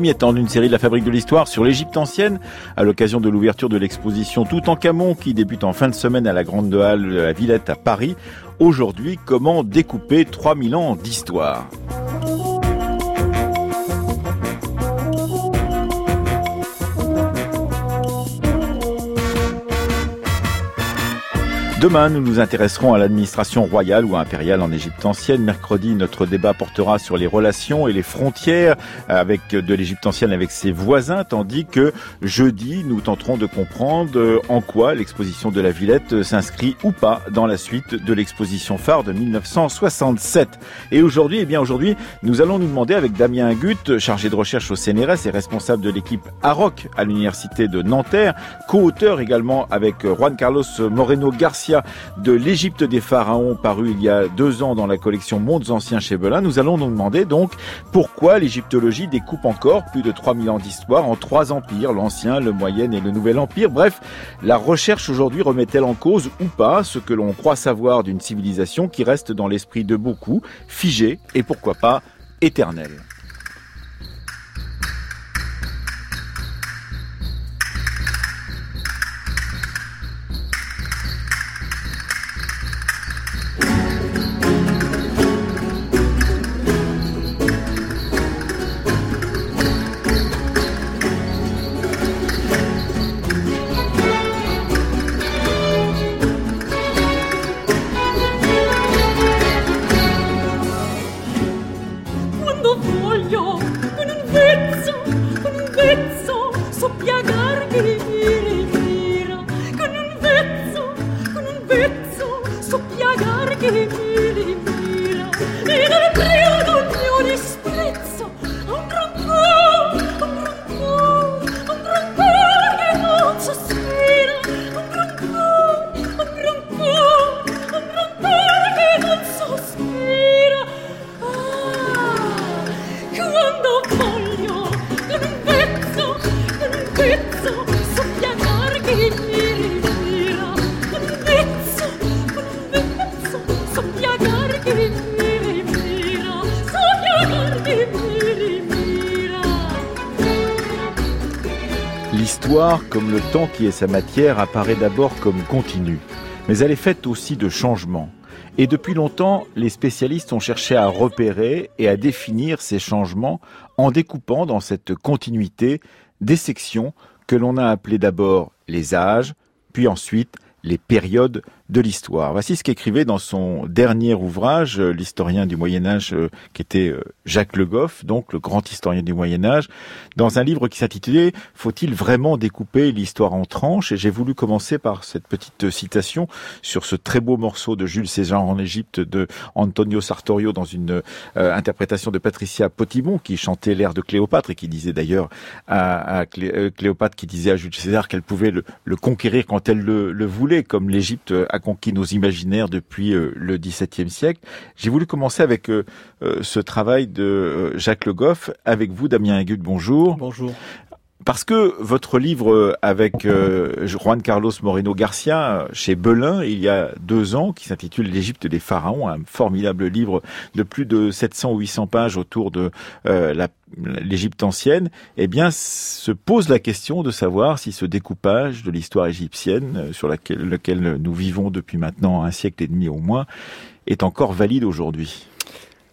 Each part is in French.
Premier temps d'une série de la Fabrique de l'Histoire sur l'Égypte ancienne, à l'occasion de l'ouverture de l'exposition Tout en Camon qui débute en fin de semaine à la Grande Halle de la Villette à Paris. Aujourd'hui, comment découper 3000 ans d'histoire? Demain, nous nous intéresserons à l'administration royale ou impériale en Égypte ancienne. Mercredi, notre débat portera sur les relations et les frontières avec de l'Égypte ancienne avec ses voisins, tandis que jeudi, nous tenterons de comprendre en quoi l'exposition de la Villette s'inscrit ou pas dans la suite de l'exposition phare de 1967. Et aujourd'hui, eh bien aujourd'hui, nous allons nous demander avec Damien Gut, chargé de recherche au CNRS et responsable de l'équipe AROC à l'université de Nanterre, co-auteur également avec Juan Carlos Moreno Garcia de l'Égypte des pharaons paru il y a deux ans dans la collection Mondes anciens chez Belin. Nous allons nous demander donc pourquoi l'égyptologie découpe encore plus de 3000 ans d'histoire en trois empires, l'ancien, le moyen et le nouvel empire. Bref, la recherche aujourd'hui remet-elle en cause ou pas ce que l'on croit savoir d'une civilisation qui reste dans l'esprit de beaucoup, figée et pourquoi pas éternelle? Temps qui est sa matière, apparaît d'abord comme continue. Mais elle est faite aussi de changements. Et depuis longtemps, les spécialistes ont cherché à repérer et à définir ces changements en découpant dans cette continuité des sections que l'on a appelées d'abord les âges, puis ensuite les périodes de l'histoire. Voici ce qu'écrivait dans son dernier ouvrage euh, l'historien du Moyen Âge euh, qui était euh, Jacques Le Goff, donc le grand historien du Moyen Âge, dans un livre qui s'intitulait Faut-il vraiment découper l'histoire en tranches? Et j'ai voulu commencer par cette petite citation sur ce très beau morceau de Jules César en Égypte de Antonio Sartorio dans une interprétation de Patricia Potimon qui chantait l'air de Cléopâtre et qui disait d'ailleurs à, Cléopâtre qui disait à Jules César qu'elle pouvait le, conquérir quand elle le, voulait, comme l'Égypte conquis nos imaginaires depuis euh, le XVIIe siècle. J'ai voulu commencer avec euh, euh, ce travail de Jacques Le Goff. Avec vous, Damien Agut, bonjour. Bonjour. Parce que votre livre avec Juan Carlos Moreno Garcia chez Belin il y a deux ans, qui s'intitule L'Égypte des pharaons, un formidable livre de plus de 700 ou 800 pages autour de l'Égypte ancienne, eh bien, se pose la question de savoir si ce découpage de l'histoire égyptienne, euh, sur laquelle, nous vivons depuis maintenant un siècle et demi au moins, est encore valide aujourd'hui.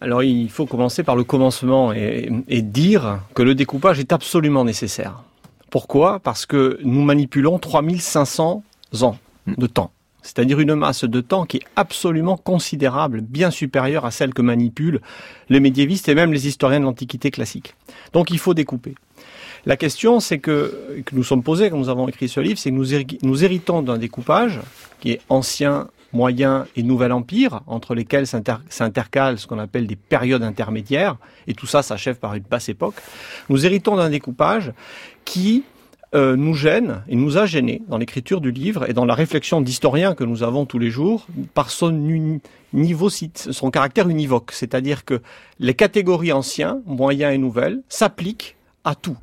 Alors il faut commencer par le commencement et, dire que le découpage est absolument nécessaire. Pourquoi? Parce que nous manipulons 3500 ans de temps c'est-à-dire une masse de temps qui est absolument considérable, bien supérieure à celle que manipulent les médiévistes et même les historiens de l'Antiquité classique. Donc il faut découper. La question, c'est que, nous sommes posés quand nous avons écrit ce livre, c'est que nous héritons d'un découpage qui est ancien, moyen et nouvel empire, entre lesquels s'intercalent ce qu'on appelle des périodes intermédiaires, et tout ça s'achève par une basse époque. Nous héritons d'un découpage qui euh, nous gêne et nous a gêné dans l'écriture du livre et dans la réflexion d'historien que nous avons tous les jours par son son caractère univoque, c'est-à-dire que les catégories anciens, moyens et nouvelles s'appliquent à tout,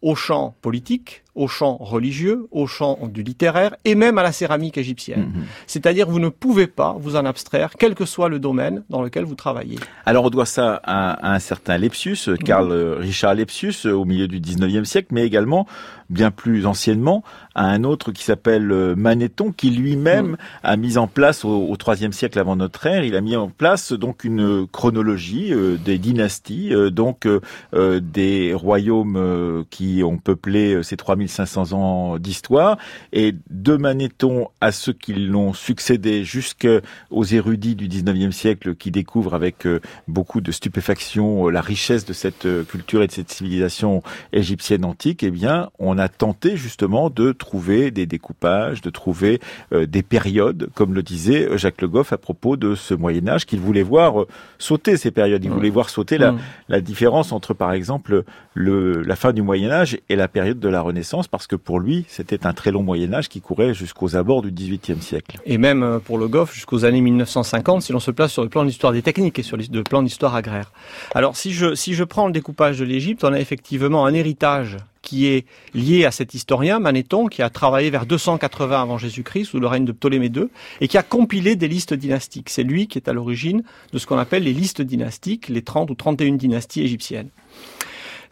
au champ politique, au champ religieux, au champ du littéraire et même à la céramique égyptienne. Mhm. C'est-à-dire vous ne pouvez pas vous en abstraire, quel que soit le domaine dans lequel vous travaillez. Alors on doit ça à, un certain Lepsius, Karl mhm. Richard Lepsius, au milieu du 19e siècle, mais également bien plus anciennement à un autre qui s'appelle euh, Manéthon, qui lui-même mm. a mis en place au IIIe siècle avant notre ère, il a mis en place donc une chronologie euh, des dynasties, euh, donc des royaumes qui ont peuplé ces 3500 ans d'histoire, et de Manéthon à ceux qui l'ont succédé jusqu'aux érudits du XIXe siècle qui découvrent avec beaucoup de stupéfaction la richesse de cette culture et de cette civilisation égyptienne antique, eh bien, on a tenté justement de trouver des découpages, de trouver euh, des périodes, comme le disait Jacques Le Goff à propos de ce Moyen Âge, qu'il voulait voir euh, sauter ces périodes. Il voulait voir sauter la, la différence entre, par exemple, le, la fin du Moyen Âge et la période de la Renaissance, parce que pour lui, c'était un très long Moyen Âge qui courait jusqu'aux abords du XVIIIe siècle. Et même euh, pour Le Goff, jusqu'aux années 1950, si l'on se place sur le plan de l'histoire des techniques et sur le plan d'histoire agraire. Alors, si je, si je prends le découpage de l'Égypte, on a effectivement un héritage qui est lié à cet historien, Manéthon, qui a travaillé vers 280 avant Jésus-Christ, sous le règne de Ptolémée II, et qui a compilé des listes dynastiques. C'est lui qui est à l'origine de ce qu'on appelle les listes dynastiques, les 30 ou 31 dynasties égyptiennes.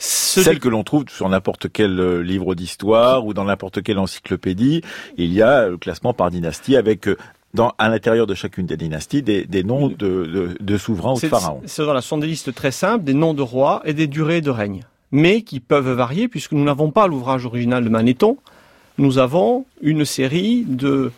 Celles que l'on trouve sur n'importe quel euh, livre d'histoire ou dans n'importe quelle encyclopédie, il y a le classement par dynastie avec euh, dans, à l'intérieur de chacune des dynasties des, des noms de, de, de souverains ou de pharaons. Ce sont des listes très simples, des noms de rois et des durées de règne mais qui peuvent varier puisque nous n'avons pas l'ouvrage original de Manéthon. Nous avons une série de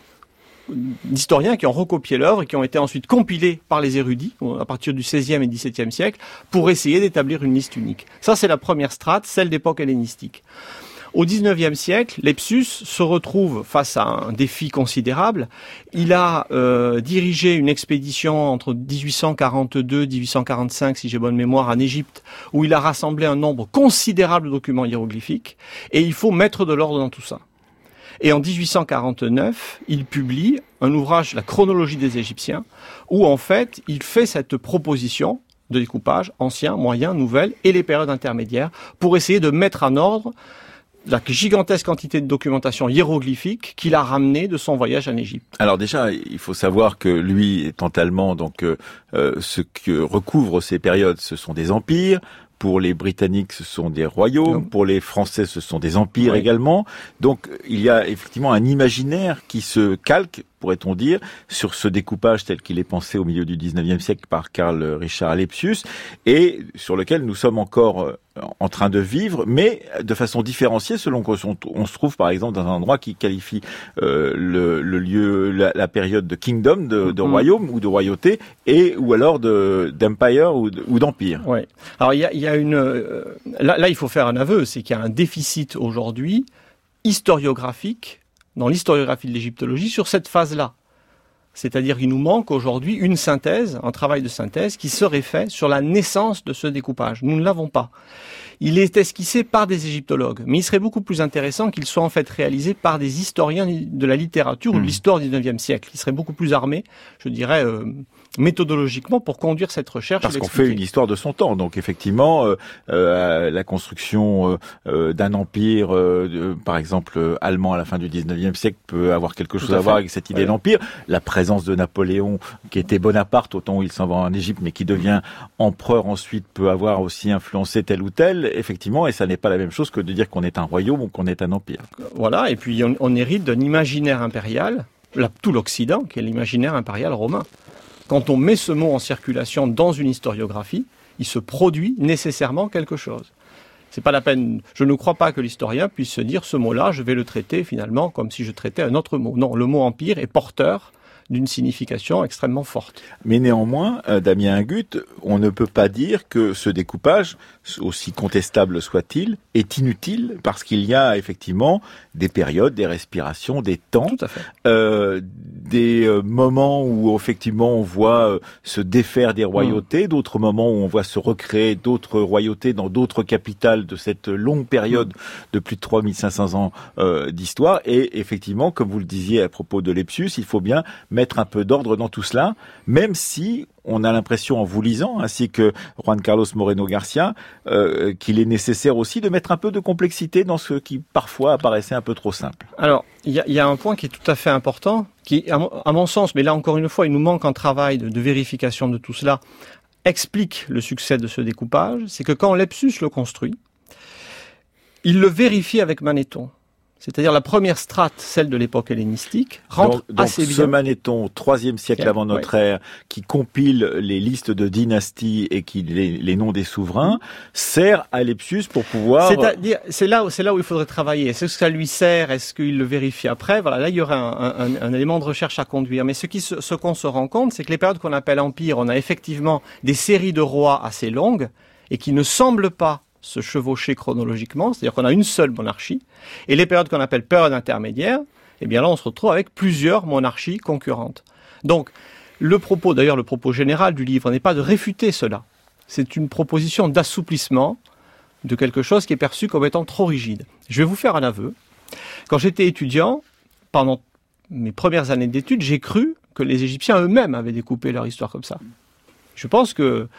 d'historiens qui ont recopié l'œuvre et qui ont été ensuite compilés par les érudits à partir du XVIe et XVIIe siècle pour essayer d'établir une liste unique. Ça, c'est la première strate, celle d'époque hellénistique. Au XIXe siècle, Lepsus se retrouve face à un défi considérable. Il a euh, dirigé une expédition entre 1842 1845, si j'ai bonne mémoire, en Égypte, où il a rassemblé un nombre considérable de documents hiéroglyphiques, et il faut mettre de l'ordre dans tout ça. Et en 1849, il publie un ouvrage, La chronologie des Égyptiens, où en fait, il fait cette proposition de découpage ancien, moyen, nouvelle et les périodes intermédiaires pour essayer de mettre en ordre la gigantesque quantité de documentation hiéroglyphique qu'il a ramené de son voyage en Égypte. Alors déjà, il faut savoir que lui étant allemand, donc euh, euh, ce que recouvrent ces périodes, ce sont des empires. Pour les Britanniques, ce sont des royaumes. Pour les Français, ce sont des empires également. Donc, il y a effectivement un imaginaire qui se calque pourrait-on dire, sur ce découpage tel qu'il est pensé au milieu du 19e siècle par Karl Richard Lepsius, et sur lequel nous sommes encore euh, en train de vivre, mais de façon différenciée selon qu'on on se trouve par exemple dans un endroit qui qualifie euh, le, lieu, la, période de kingdom, de, de mm-hmm. royaume ou de royauté, et ou alors d'empire ou d'empire. Oui. Alors il y a, y a, une euh, là, là il faut faire un aveu, c'est qu'il y a un déficit aujourd'hui historiographique dans l'historiographie de l'égyptologie sur cette phase-là. C'est-à-dire qu'il nous manque aujourd'hui une synthèse, un travail de synthèse qui serait fait sur la naissance de ce découpage. Nous ne l'avons pas. Il est esquissé par des égyptologues, mais il serait beaucoup plus intéressant qu'il soit en fait réalisé par des historiens de la littérature ou de hmm. l'histoire du XIXe siècle. Il serait beaucoup plus armé, je dirais, euh, méthodologiquement pour conduire cette recherche. Parce qu'on fait une histoire de son temps. Donc effectivement, euh, euh la construction euh, d'un empire, par exemple allemand à la fin du 19e siècle, peut avoir quelque chose à, voir avec cette idée d'empire. La présence de Napoléon, qui était Bonaparte au temps où il s'en va en Égypte, mais qui devient empereur ensuite, peut avoir aussi influencé tel ou tel effectivement, et ça n'est pas la même chose que de dire qu'on est un royaume ou qu'on est un empire. Voilà, et puis on, hérite d'un imaginaire impérial, tout l'Occident, qui est l'imaginaire impérial romain. Quand on met ce mot en circulation dans une historiographie, il se produit nécessairement quelque chose. C'est pas la peine. Je ne crois pas que l'historien puisse se dire ce mot-là, je vais le traiter finalement comme si je traitais un autre mot. Non, le mot empire est porteur d'une signification extrêmement forte. Mais néanmoins, euh, Damien Ingut, on ne peut pas dire que ce découpage, aussi contestable soit-il, est inutile parce qu'il y a effectivement des périodes, des respirations, des temps, euh, des euh, moments où effectivement on voit se défaire des royautés, mm. d'autres moments où on voit se recréer d'autres royautés dans d'autres capitales de cette longue période mm. de plus de 3500 ans d'histoire. Et effectivement, comme vous le disiez à propos de Lepsius, il faut bien mettre un peu d'ordre dans tout cela, même si on a l'impression en vous lisant, ainsi que Juan Carlos Moreno Garcia, euh, qu'il est nécessaire aussi de mettre un peu de complexité dans ce qui parfois apparaissait un peu trop simple. Alors, il y a, un point qui est tout à fait important, qui, à mon, sens, mais là encore une fois, il nous manque un travail de, de vérification de tout cela, explique le succès de ce découpage, c'est que quand Lepsus le construit, il le vérifie avec Manéthon c'est-à-dire la première strate, celle de l'époque hellénistique, rentre donc, assez bien. Ce Manéthon, troisième siècle avant notre ère, qui compile les listes de dynasties et qui les, noms des souverains, sert à Lepsus pour pouvoir. C'est-à-dire, c'est là, c'est là où il faudrait travailler. Est-ce que ça lui sert? Est-ce qu'il le vérifie après? Voilà, là il y aurait un, élément de recherche à conduire. Mais ce qui, ce qu'on se rend compte, c'est que les périodes qu'on appelle empire, on a effectivement des séries de rois assez longues et qui ne semblent pas se chevaucher chronologiquement, c'est-à-dire qu'on a une seule monarchie, et les périodes qu'on appelle périodes intermédiaires, eh bien là on se retrouve avec plusieurs monarchies concurrentes. Donc le propos, d'ailleurs le propos général du livre n'est pas de réfuter cela, c'est une proposition d'assouplissement de quelque chose qui est perçu comme étant trop rigide. Je vais vous faire un aveu. Quand j'étais étudiant, pendant mes premières années d'études, j'ai cru que les Égyptiens eux-mêmes avaient découpé leur histoire comme ça. Je pense que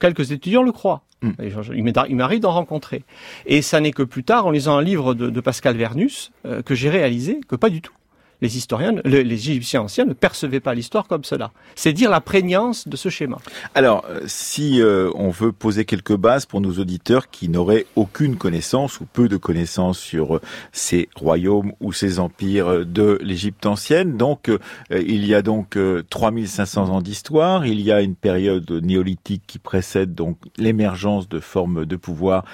quelques étudiants le croient. Hmm. Il m'arrive d'en rencontrer. Et ça n'est que plus tard, en lisant un livre de, Pascal Vernus, euh, que j'ai réalisé que pas du tout les historiens, les Égyptiens anciens ne percevaient pas l'histoire comme cela. C'est dire la prégnance de ce schéma. Alors, euh, si euh, on veut poser quelques bases pour nos auditeurs qui n'auraient aucune connaissance ou peu de connaissance sur euh, ces royaumes ou ces empires de l'Égypte ancienne, donc il y a donc 3500 ans d'histoire, il y a une période néolithique qui précède donc l'émergence de formes de pouvoir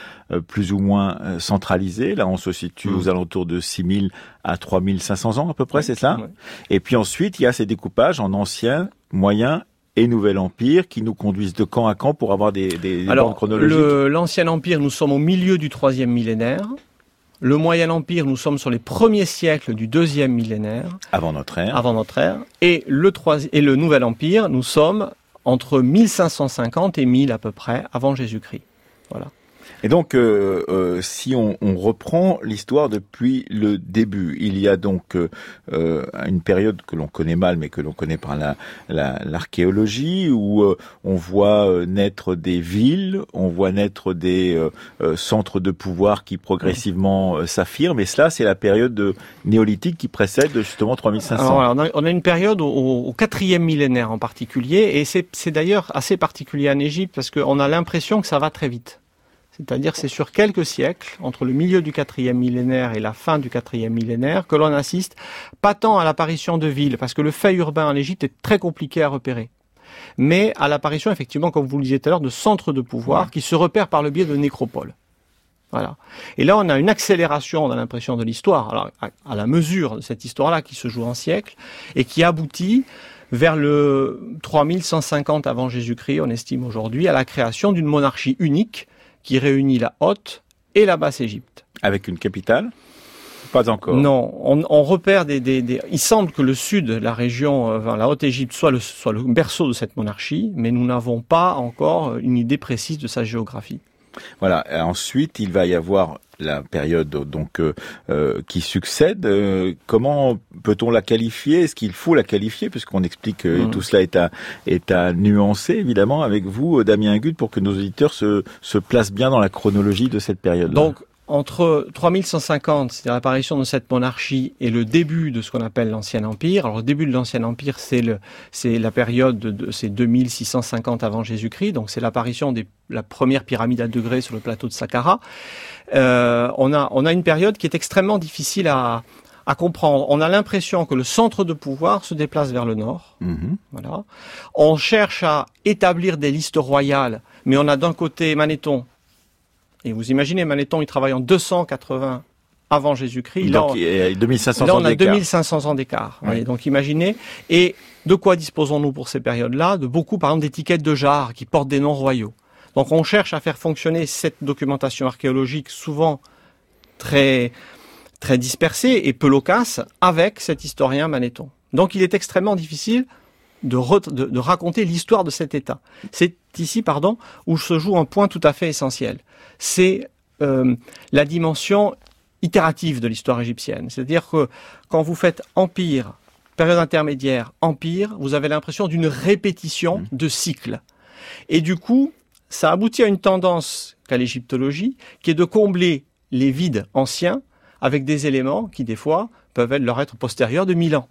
plus ou moins centralisées. Là, on se situe mmh. aux alentours de 6000 à 3500 ans à peu près, c'est ça Et puis ensuite, il y a ces découpages en ancien, moyen et Nouvel Empire qui nous conduisent de camp à camp pour avoir des, des, Alors, chronologiques L'Ancien Empire, nous sommes au milieu du troisième millénaire. Le Moyen Empire, nous sommes sur les premiers siècles du deuxième millénaire. Avant notre ère. Avant notre ère. Et le, et le Nouvel Empire, nous sommes entre 1550 et 1000 à peu près avant Jésus-Christ. Voilà. Et donc, euh, euh, si on, on reprend l'histoire depuis le début, il y a donc euh, euh une période que l'on connaît mal, mais que l'on connaît par la, l'archéologie, où euh, on voit naître des villes, on voit naître des centres de pouvoir qui progressivement s'affirment. Et cela, c'est la période néolithique qui précède justement 3500. Alors, on a une période au, quatrième millénaire en particulier, et c'est d'ailleurs assez particulier en Égypte parce qu'on a l'impression que ça va très vite. C'est-à-dire c'est sur quelques siècles, entre le milieu du quatrième millénaire et la fin du quatrième millénaire, que l'on assiste pas tant à l'apparition de villes, parce que le fait urbain en Égypte est très compliqué à repérer, mais à l'apparition, effectivement, comme vous le disiez tout à l'heure, de centres de pouvoir qui se repèrent par le biais de nécropoles. Voilà. Et là, on a une accélération, on a l'impression, de l'histoire, alors à, la mesure de cette histoire-là qui se joue en siècle, et qui aboutit vers le 3150 avant Jésus-Christ, on estime aujourd'hui, à la création d'une monarchie unique qui réunit la Haute et la Basse Égypte. Avec une capitale? Pas encore. Non, on, repère des, des, Il semble que le sud, la région, euh, la Haute-Égypte, soit le, soit le berceau de cette monarchie, mais nous n'avons pas encore une idée précise de sa géographie. Voilà. ensuite, il va y avoir la période donc euh, euh, qui succède. Euh, comment peut-on la qualifier? Est-ce qu'il faut la qualifier? Puisqu'on explique que mm. tout cela est à, est à nuancer, évidemment, avec vous, Damien Gut, pour que nos auditeurs se, se placent bien dans la chronologie de cette période. -là. Donc, entre 3150, c'est-à-dire l'apparition de cette monarchie, et le début de ce qu'on appelle l'Ancien Empire. Alors, le début de l'Ancien Empire, c'est le, c'est la période de, c'est 2650 avant Jésus-Christ. Donc, c'est l'apparition de la première pyramide à degrés sur le plateau de Saqqara. Euh, on a, on a une période qui est extrêmement difficile à, à comprendre. On a l'impression que le centre de pouvoir se déplace vers le nord. Mm-hmm. Voilà. On cherche à établir des listes royales, mais on a d'un côté Manéthon, et vous imaginez, Manéthon, il travaille en 280 avant Jésus-Christ. Donc, il y a 2500 là, on a 2500 ans d'écart. Donc, imaginez. Et de quoi disposons-nous pour ces périodes-là? De beaucoup, par exemple, d'étiquettes de jarres qui portent des noms royaux. Donc, on cherche à faire fonctionner cette documentation archéologique, souvent très, très dispersée et peu loquace, avec cet historien Manéthon. Donc, il est extrêmement difficile de, de raconter l'histoire de cet État. C'est ici, pardon, où se joue un point tout à fait essentiel c'est euh, la dimension itérative de l'histoire égyptienne. C'est-à-dire que quand vous faites empire, période intermédiaire, empire, vous avez l'impression d'une répétition Mm. de cycles. Et du coup, ça aboutit à une tendance qu'a l'égyptologie, qui est de combler les vides anciens avec des éléments qui, des fois, peuvent leur être postérieurs de 1000 ans.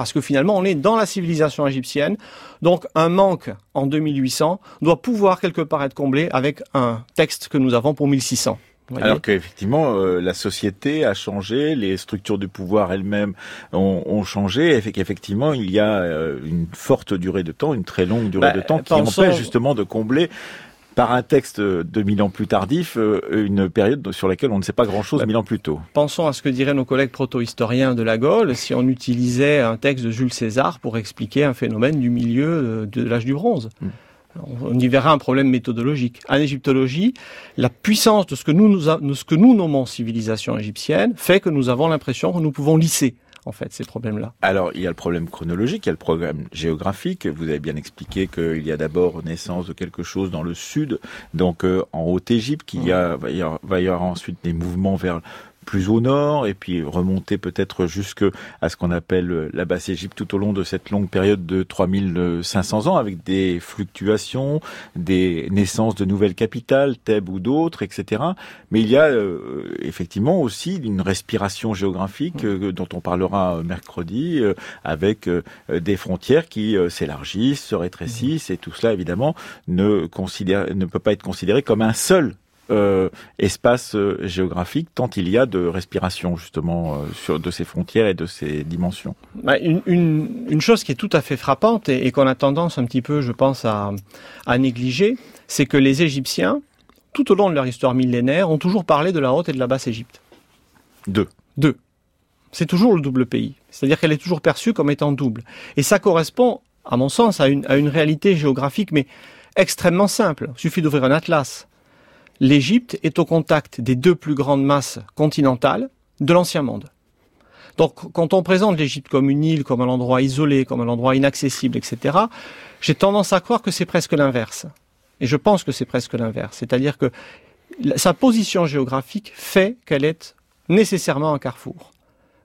Parce que finalement, on est dans la civilisation égyptienne. Donc, un manque en 2800 doit pouvoir quelque part être comblé avec un texte que nous avons pour 1600. Vous voyez Alors qu'effectivement, euh, la société a changé, les structures du pouvoir elles-mêmes ont, ont changé, et qu'effectivement, il y a euh, une forte durée de temps, une très longue durée Bah, de temps, qui empêche justement de combler par un texte de mille ans plus tardif, euh, une période sur laquelle on ne sait pas grand-chose mille ans plus tôt. Pensons à ce que diraient nos collègues proto-historiens de la Gaule si on utilisait un texte de Jules César pour expliquer un phénomène du milieu euh, de l'âge du bronze. Mm. On y verra un problème méthodologique. En égyptologie, la puissance de ce que nous, nous a- de ce que nous nommons civilisation égyptienne fait que nous avons l'impression que nous pouvons lisser en fait ces problèmes-là. Alors, il y a le problème chronologique, il y a le problème géographique. Vous avez bien expliqué qu'il y a d'abord naissance de quelque chose dans le sud, donc euh, en Haute-Égypte, qu'il y a, va y avoir, va y avoir ensuite des mouvements vers plus au nord, et puis remonter peut-être jusque à ce qu'on appelle la Basse-Égypte tout au long de cette longue période de 3500 ans, avec des fluctuations, des naissances de nouvelles capitales, Thèbes ou d'autres, etc. Mais il y a euh, effectivement aussi une respiration géographique euh, dont on parlera euh, mercredi, euh, avec des frontières qui s'élargissent, se rétrécissent, et tout cela évidemment ne, considère, ne peut pas être considéré comme un seul espace euh, géographique, tant il y a de respiration justement euh, sur, de ces frontières et de ces dimensions. Bah, Une, une, une chose qui est tout à fait frappante et, et qu'on a tendance un petit peu, je pense, à, à négliger, c'est que les Égyptiens, tout au long de leur histoire millénaire, ont toujours parlé de la Haute et de la Basse Égypte. Deux. Deux. C'est toujours le double pays. C'est-à-dire qu'elle est toujours perçue comme étant double. Et ça correspond, à mon sens, à une, à une réalité géographique, mais extrêmement simple. Il suffit d'ouvrir un atlas. L'Égypte est au contact des deux plus grandes masses continentales de l'ancien monde. Donc, quand on présente l'Égypte comme une île, comme un endroit isolé, comme un endroit inaccessible, etc., j'ai tendance à croire que c'est presque l'inverse. Et je pense que c'est presque l'inverse. C'est-à-dire que sa position géographique fait qu'elle est nécessairement un carrefour.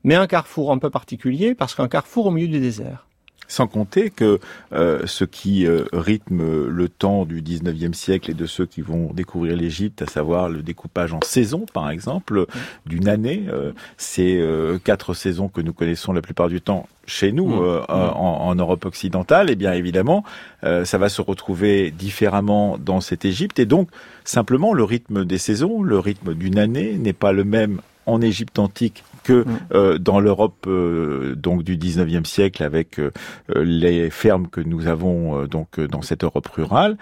Mais un carrefour un peu particulier parce qu'un carrefour au milieu du désert. Sans compter que euh, ce qui euh, rythme le temps du 19e siècle et de ceux qui vont découvrir l'Égypte, à savoir le découpage en saisons, par exemple, d'une année, euh, ces quatre saisons que nous connaissons la plupart du temps chez nous, Mm. euh, en, en Europe occidentale, et bien évidemment, ça va se retrouver différemment dans cette Égypte. Et donc, simplement, le rythme des saisons, le rythme d'une année n'est pas le même en Égypte antique que Mm. euh, dans l'Europe euh, donc du 19e siècle avec euh, les fermes que nous avons euh, donc dans cette Europe rurale.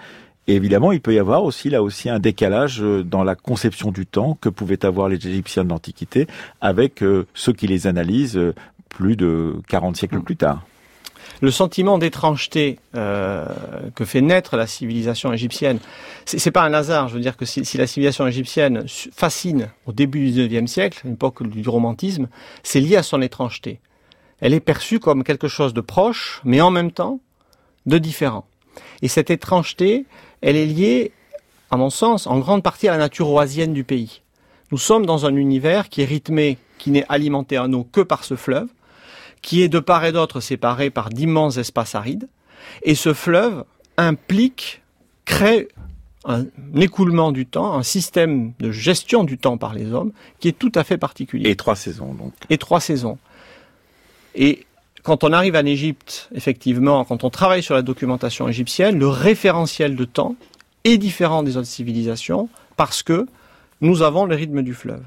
Et évidemment, il peut y avoir aussi là aussi un décalage dans la conception du temps que pouvaient avoir les Égyptiens de l'Antiquité avec euh, ceux qui les analysent euh, plus de 40 siècles plus tard. Le sentiment d'étrangeté euh, que fait naître la civilisation égyptienne, c'est pas un hasard. Je veux dire que si, la civilisation égyptienne fascine au début du XIXe siècle, l'époque du romantisme, c'est lié à son étrangeté. Elle est perçue comme quelque chose de proche, mais en même temps de différent. Et cette étrangeté, elle est liée, à mon sens, en grande partie à la nature oasienne du pays. Nous sommes dans un univers qui est rythmé, qui n'est alimenté en eau que par ce fleuve, qui est de part et d'autre séparé par d'immenses espaces arides. Et ce fleuve implique, crée un écoulement du temps, un système de gestion du temps par les hommes qui est tout à fait particulier. Et trois saisons donc. Et trois saisons. Et quand on arrive en Égypte, effectivement, quand on travaille sur la documentation égyptienne, le référentiel de temps est différent des autres civilisations parce que nous avons le rythme du fleuve.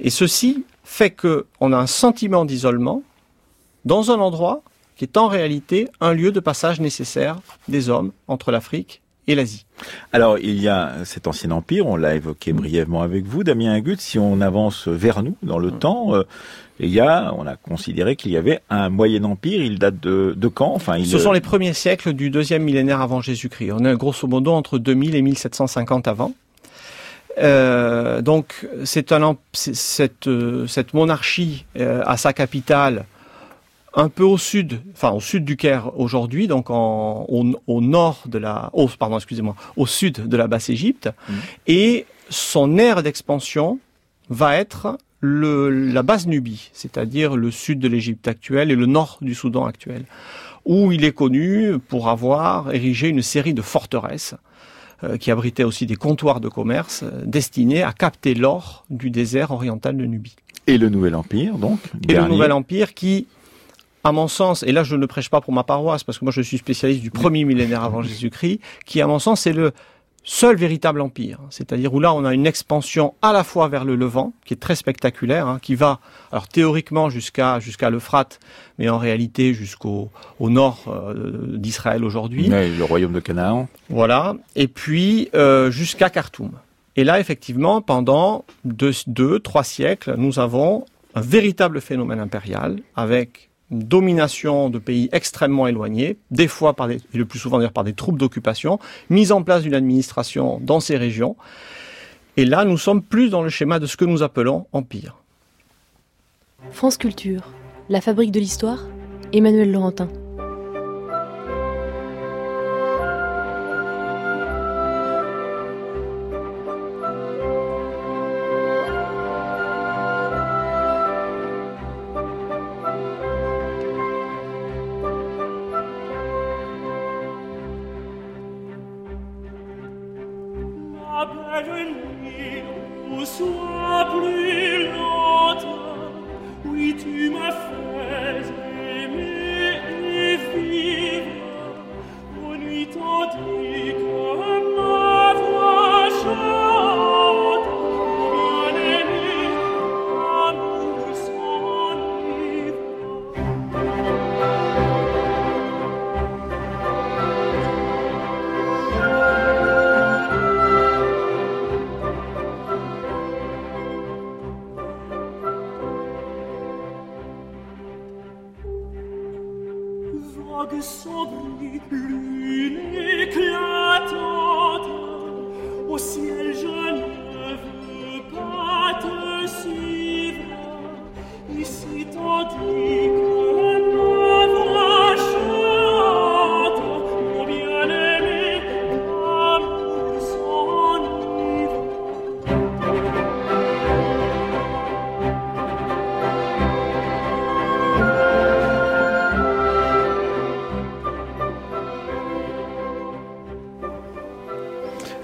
Et ceci fait que on a un sentiment d'isolement dans un endroit qui est en réalité un lieu de passage nécessaire des hommes entre l'Afrique et l'Asie. Alors, il y a cet ancien empire, on l'a évoqué brièvement avec vous, Damien Agut, si on avance vers nous dans le temps, euh, il y a, on a considéré qu'il y avait un moyen empire, il date de, de quand? Enfin, il, Ce sont les premiers siècles du deuxième millénaire avant Jésus-Christ. On est grosso modo entre 2000 et 1750 avant. Euh, donc c'est un cette euh, cette monarchie euh, a sa capitale un peu au sud, enfin au sud du Caire aujourd'hui, donc en, au, au nord de la, au, pardon, excusez-moi, au sud de la Basse-Égypte, Mhm. et son aire d'expansion va être la base Nubie, c'est-à-dire le sud de l'Égypte actuelle et le nord du Soudan actuel, où il est connu pour avoir érigé une série de forteresses euh, qui abritaient aussi des comptoirs de commerce euh, destinés à capter l'or du désert oriental de Nubie. Et le Nouvel Empire, donc Et le Nouvel Empire qui, à mon sens, et là je ne prêche pas pour ma paroisse, parce que moi je suis spécialiste du premier millénaire avant Jésus-Christ, qui à mon sens c'est le seul véritable empire. C'est-à-dire où là, on a une expansion à la fois vers le Levant, qui est très spectaculaire, hein, qui va, alors théoriquement jusqu'à jusqu'à l'Euphrate, mais en réalité jusqu'au au nord euh, d'Israël aujourd'hui. le royaume de Canaan. Voilà. Et puis euh, jusqu'à Khartoum. Et là, effectivement, pendant deux, deux, trois siècles, nous avons un véritable phénomène impérial avec domination de pays extrêmement éloignés, des fois par des, et le plus souvent d'ailleurs par des troupes d'occupation, mise en place d'une administration dans ces régions. Et là, nous sommes plus dans le schéma de ce que nous appelons empire. France Culture, la fabrique de l'histoire, Emmanuel Laurentin.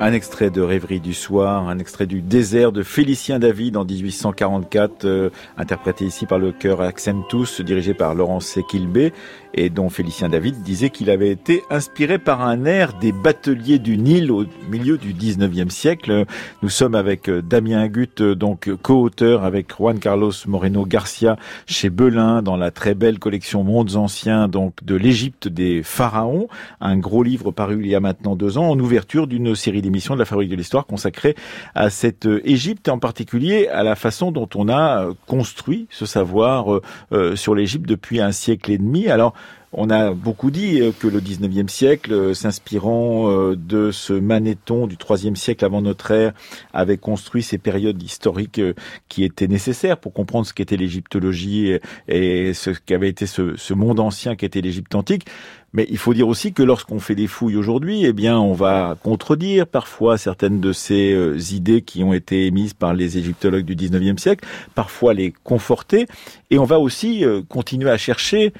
Un extrait de Rêverie du soir, un extrait du désert de Félicien David en 1844, euh, interprété ici par le chœur Accentus, dirigé par Laurent Sequilbé, et dont Félicien David disait qu'il avait été inspiré par un air des bateliers du Nil au milieu du 19e siècle. Nous sommes avec euh, Damien Gut, euh, donc co-auteur avec Juan Carlos Moreno Garcia chez Belin dans la très belle collection Mondes anciens, donc de l'Égypte des pharaons, un gros livre paru il y a maintenant deux ans en ouverture d'une série de la Fabrique de l'Histoire consacrée à cette euh, Égypte, en particulier à la façon dont on a euh, construit ce savoir euh, sur l'Égypte depuis un siècle et demi. Alors, on a beaucoup dit que le 19e siècle, s'inspirant de ce Manéthon du 3e siècle avant notre ère, avait construit ces périodes historiques qui étaient nécessaires pour comprendre ce qu'était l'égyptologie et ce qu'avait été ce monde ancien qu'était l'Égypte antique. Mais il faut dire aussi que lorsqu'on fait des fouilles aujourd'hui, eh bien, on va contredire parfois certaines de ces euh, idées qui ont été émises par les égyptologues du 19e siècle, parfois les conforter, et on va aussi euh, continuer à chercher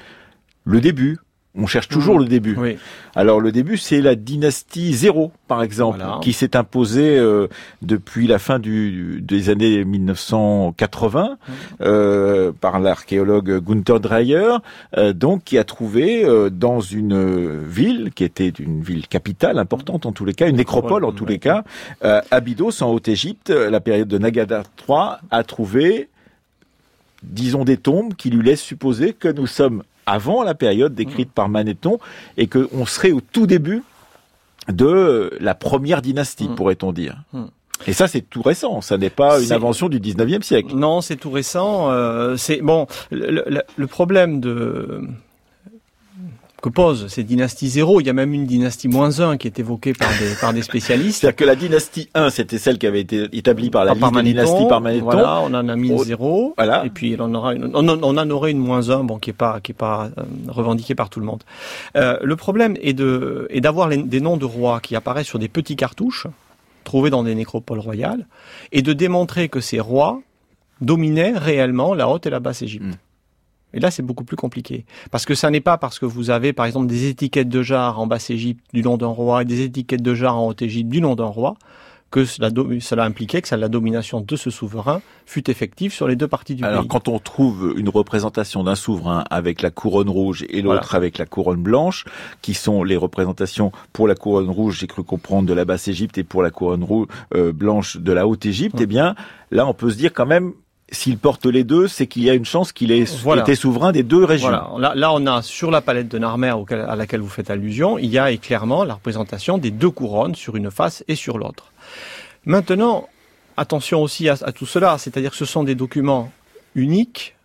le début, on cherche toujours mmh. le début. Alors le début, c'est la dynastie zéro, par exemple, qui s'est imposée euh, depuis la fin du, des années 1980 mmh. euh, par l'archéologue Gunther Dreyer, euh, donc qui a trouvé dans une ville qui était une ville capitale importante en tous les cas, une nécropole en tous les cas, Abydos en Haute-Égypte, la période de Nagada III, a trouvé disons des tombes qui lui laissent supposer que nous sommes avant la période décrite par Manéthon et qu'on serait au tout début de la première dynastie, mm. pourrait-on dire. Mm. Et ça, c'est tout récent. Ça n'est pas une invention du 19e siècle. Non, c'est tout récent. Euh, c'est bon. le, problème de que posent ces dynasties zéro. Il y a même une dynastie moins 1 qui est évoquée par des, par des spécialistes. C'est-à-dire que la dynastie 1, c'était celle qui avait été établie par la par liste dynastie par Manéthon. Voilà, on en a mis 0. Voilà. Et puis on, aura une, on, en aurait une moins 1, bon, qui est pas, qui est pas euh, revendiquée par tout le monde. Euh, le problème est de, est d'avoir des noms de rois qui apparaissent sur des petits cartouches trouvés dans des nécropoles royales et de démontrer que ces rois dominaient réellement la Haute et la Basse Égypte. Mm. Et là, c'est beaucoup plus compliqué. Parce que ça n'est pas parce que vous avez, par exemple, des étiquettes de jarre en Basse-Égypte du nom d'un roi et des étiquettes de jarre en Haute-Égypte du nom d'un roi que cela, cela impliquait que la domination de ce souverain fut effective sur les deux parties du Alors, pays. quand on trouve une représentation d'un souverain avec la couronne rouge et l'autre Voilà. avec la couronne blanche, qui sont les représentations pour la couronne rouge, j'ai cru comprendre, de la Basse-Égypte et pour la couronne rouge, euh, blanche de la Haute-Égypte, Mm. eh bien, là, on peut se dire quand même, s'il porte les deux, c'est qu'il y a une chance qu'il ait Voilà. été souverain des deux régions. Voilà. Là, là, on a sur la palette de Narmer auquel- à laquelle vous faites allusion, il y a clairement la représentation des deux couronnes sur une face et sur l'autre. Maintenant, attention aussi à, à tout cela, c'est-à-dire que ce sont des documents uniques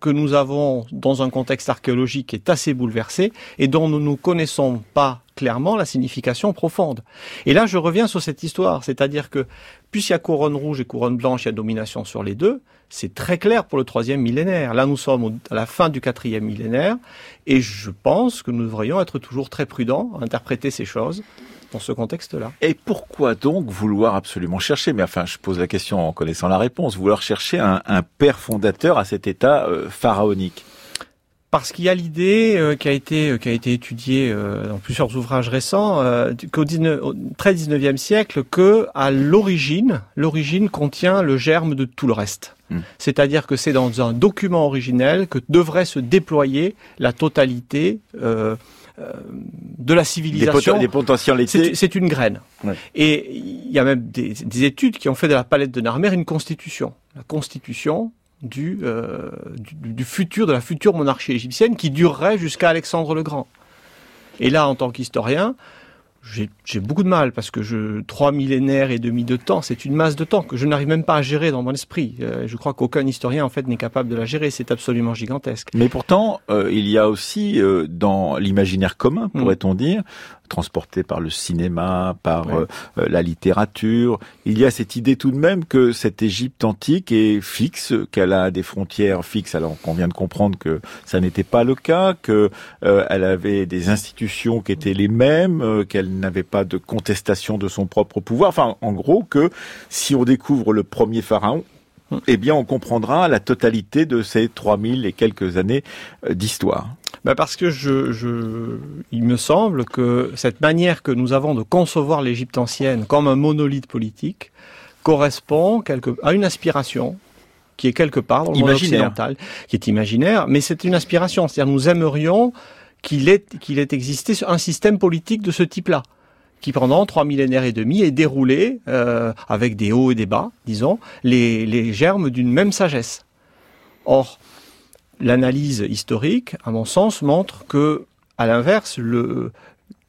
que nous avons dans un contexte archéologique qui est assez bouleversé et dont nous ne connaissons pas clairement la signification profonde. Et là, je reviens sur cette histoire, c'est-à-dire que puisqu'il y a couronne rouge et couronne blanche, il y a domination sur les deux, c'est très clair pour le troisième millénaire. Là, nous sommes à la fin du quatrième millénaire et je pense que nous devrions être toujours très prudents à interpréter ces choses dans ce contexte-là. Et pourquoi donc vouloir absolument chercher, mais enfin je pose la question en connaissant la réponse, vouloir chercher un, un père fondateur à cet état euh, pharaonique? Parce qu'il y a l'idée euh, qui a été euh, qui a été étudiée euh, dans plusieurs ouvrages récents qu'au 19 au très 19e siècle que à l'origine l'origine contient le germe de tout le reste. Mm. C'est-à-dire que c'est dans un document originel que devrait se déployer la totalité euh, euh, de la des, civilisation. poten- des potentialités C'est une graine. Ouais. Et il y a même des, des études qui ont fait de la palette de Narmer une constitution. La constitution du, euh, du, du futur, de la future monarchie égyptienne qui durerait jusqu'à Alexandre le Grand. Et là, en tant qu'historien, j'ai beaucoup de mal parce que je, trois millénaires et demi de temps, c'est une masse de temps que je n'arrive même pas à gérer dans mon esprit. Euh, je crois qu'aucun historien en fait n'est capable de la gérer. C'est absolument gigantesque. Mais pourtant, euh, il y a aussi euh, dans l'imaginaire commun, Mm. pourrait-on dire, transporté par le cinéma, par euh, euh, la littérature, il y a cette idée tout de même que cette Égypte antique est fixe, qu'elle a des frontières fixes, alors qu'on vient de comprendre que ça n'était pas le cas, que euh, elle avait des institutions qui étaient les mêmes, euh, qu'elle n'avait pas de contestation de son propre pouvoir. Enfin, en gros, que si on découvre le premier pharaon. Eh bien, on comprendra la totalité de ces 3000 et quelques années euh, d'histoire. Ben parce que je, je, il me semble que cette manière que nous avons de concevoir l'Égypte ancienne comme un monolithe politique correspond quelque, à une aspiration qui est quelque part dans le monde Imaginaire. occidental, qui est imaginaire, mais c'est une aspiration. C'est-à-dire nous aimerions qu'il ait, qu'il ait existé un système politique de ce type-là qui pendant trois millénaires et demi est déroulé euh, avec des hauts et des bas, disons, les, germes d'une même sagesse. Or, l'analyse historique, à mon sens, montre que, à l'inverse,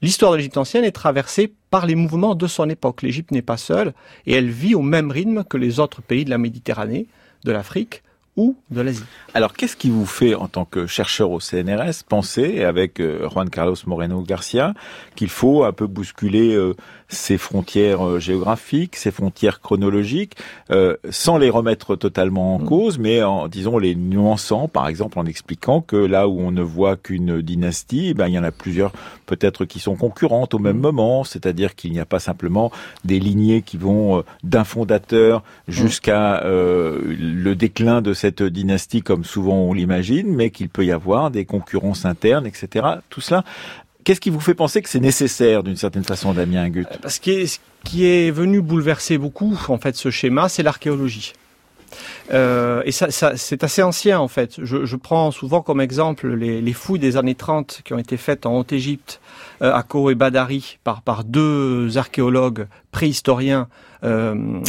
l'histoire de l'Égypte ancienne est traversée par les mouvements de son époque. L'Égypte n'est pas seule et elle vit au même rythme que les autres pays de la Méditerranée, de l'Afrique ou l'Asie. Alors, qu'est-ce qui vous fait, en tant que chercheur au CNRS, penser, avec euh, Juan Carlos Moreno Garcia, qu'il faut un peu bousculer ces frontières euh, géographiques, ces frontières chronologiques, euh, sans les remettre totalement en Mm. cause, mais en, disons, les nuançant, par exemple, en expliquant que là où on ne voit qu'une dynastie, eh ben, il y en a plusieurs, peut-être, qui sont concurrentes au même Mm. moment, c'est-à-dire qu'il n'y a pas simplement des lignées qui vont euh, d'un fondateur jusqu'à euh, le déclin de cette dynastie comme souvent on l'imagine, mais qu'il peut y avoir des concurrences internes, etc. Tout cela, qu'est-ce qui vous fait penser que c'est nécessaire d'une certaine façon, Damien Gut Ce qui est, ce qui est venu bouleverser beaucoup, en fait, ce schéma, c'est l'archéologie. Euh, et ça, c'est assez ancien en fait. Je, prends souvent comme exemple les, les, fouilles des années 30 qui ont été faites en Haute-Égypte, euh, à Ko et Badari, par, par deux archéologues préhistoriens, euh,